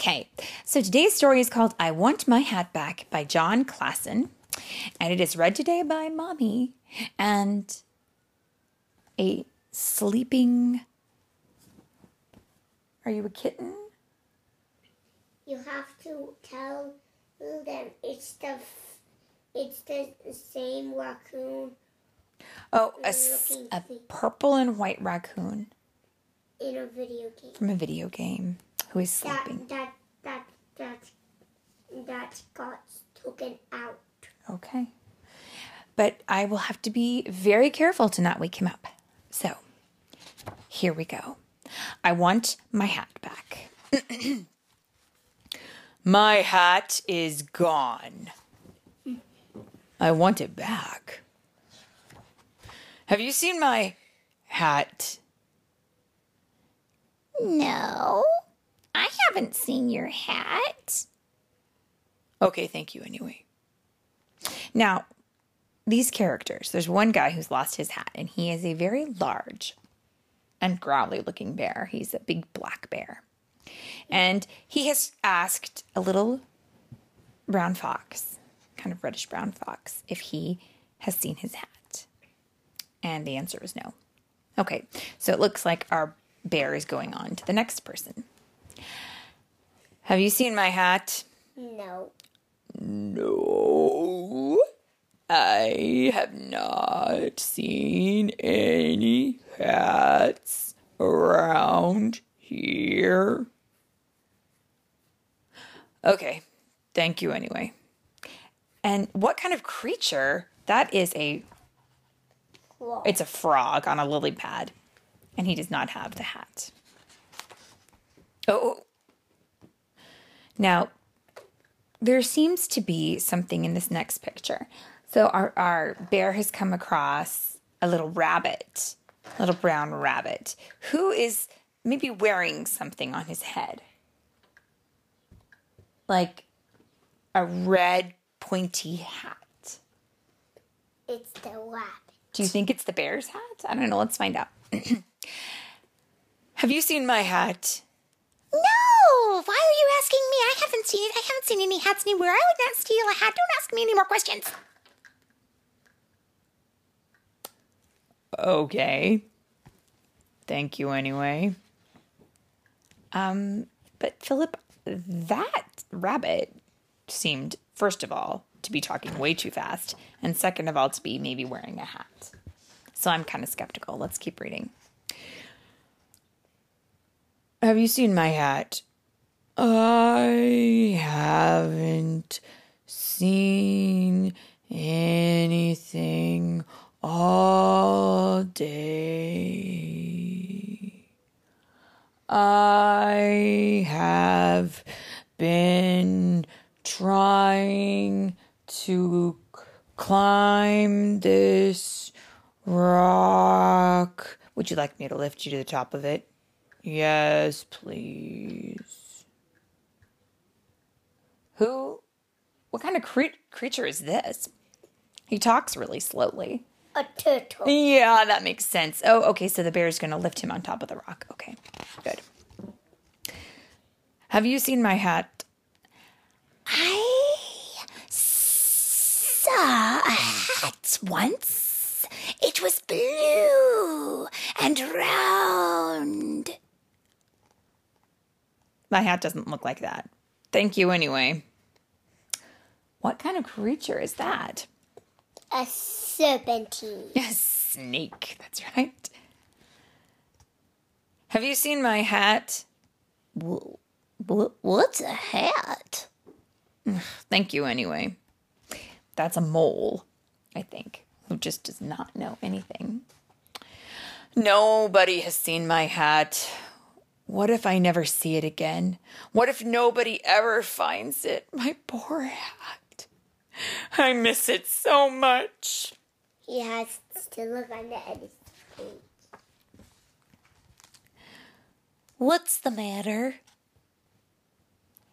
Okay, so today's story is called I Want My Hat Back by Jon Klassen, and it is read today by Mommy and a sleeping. Are you a kitten? You have to tell them it's the f- it's the same raccoon Oh, a purple and white raccoon in a video game. from a video game who is That sleeping. that that that that got taken out. Okay. But I will have to be very careful to not wake him up. So, here we go. I want my hat back. my hat is gone. I want it back. Have you seen my hat? No, I haven't seen your hat. Okay, thank you anyway. Now, these characters, there's one guy who's lost his hat, and he is a very large and growly looking bear. He's a big black bear. And he has asked a little brown fox, kind of reddish brown fox, if he has seen his hat. And the answer is no. Okay, so it looks like our bear is going on to the next person. Have you seen my hat? No, No, I have not seen any hats around here. Okay, thank you anyway. And what kind of creature? That is a Frog. it's a frog on a lily pad, and he does not have the hat. Oh. oh. Now, there seems to be something in this next picture. So our, our bear has come across a little rabbit, a little brown rabbit, who is maybe wearing something on his head. Like a red pointy hat. it's the rabbit. Do you think it's the bear's hat? I don't know. Let's find out. Have you seen my hat? No! Why are you asking me? I haven't seen it. I haven't seen any hats anywhere. I would not steal a hat. Don't ask me any more questions. Okay. Thank you anyway. Um, but Philip, that rabbit seemed, first of all, to be talking way too fast, and second of all, to be maybe wearing a hat. So I'm kind of skeptical. Let's keep reading. Have you seen my hat? I haven't seen anything all day. I have been trying to climb this rock. Would you like me to lift you to the top of it? Yes, please. Who? What kind of cre- creature is this? He talks really slowly. A turtle. Yeah, that makes sense. Oh, okay, so the bear's going to lift him on top of the rock. Okay, good. Have you seen my hat? I saw a hat once. It was blue and round. My hat doesn't look like that. Thank you anyway. What kind of creature is that? A serpentine. A snake, that's right. Have you seen my hat? Wh- What's a hat? Thank you anyway. That's a mole, I think, who just does not know anything. Nobody has seen my hat. What if I never see it again? What if nobody ever finds it? My poor hat. I miss it so much. He has to look on the edge. What's the matter?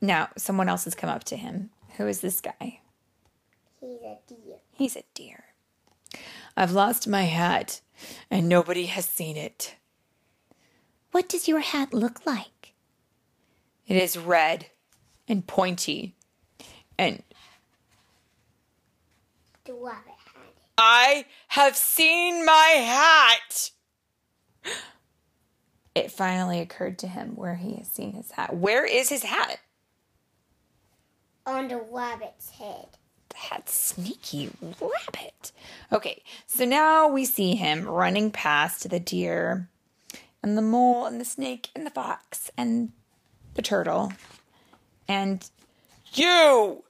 Now, someone else has come up to him. Who is this guy? He's a deer. He's a deer. I've lost my hat, and nobody has seen it. What does your hat look like? It is red and pointy. And The rabbit had it. I have seen my hat. It finally occurred to him where he has seen his hat. Where is his hat? On the rabbit's head. That sneaky rabbit. Okay, so now we see him running past the deer and the mole and the snake and the fox and the turtle. And you,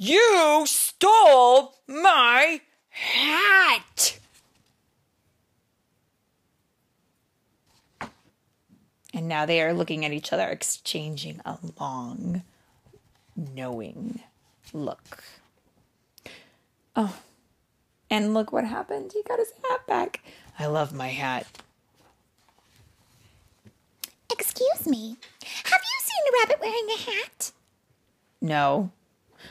you stole my hat. And now they are looking at each other, exchanging a long, knowing look. Oh, and look what happened. He got his hat back. I love my hat. Excuse me. Have you seen a rabbit wearing a hat? No.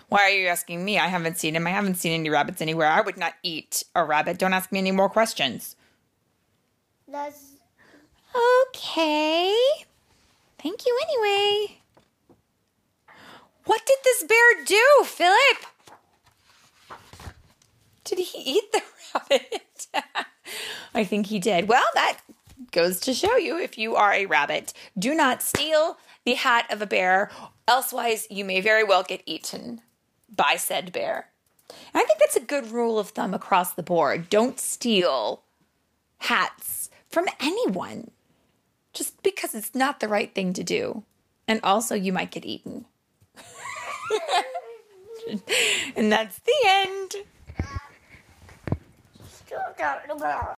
Why are you asking me? I haven't seen him. I haven't seen any rabbits anywhere. I would not eat a rabbit. Don't ask me any more questions. Does Okay. Thank you anyway. What did this bear do, Philip? Did he eat the rabbit? I think he did. Well, that goes to show you if you are a rabbit, do not steal the hat of a bear, elsewise, you may very well get eaten by said bear. And I think that's a good rule of thumb across the board. Don't steal hats from anyone just because it's not the right thing to do. And also, you might get eaten. and that's the end. still got the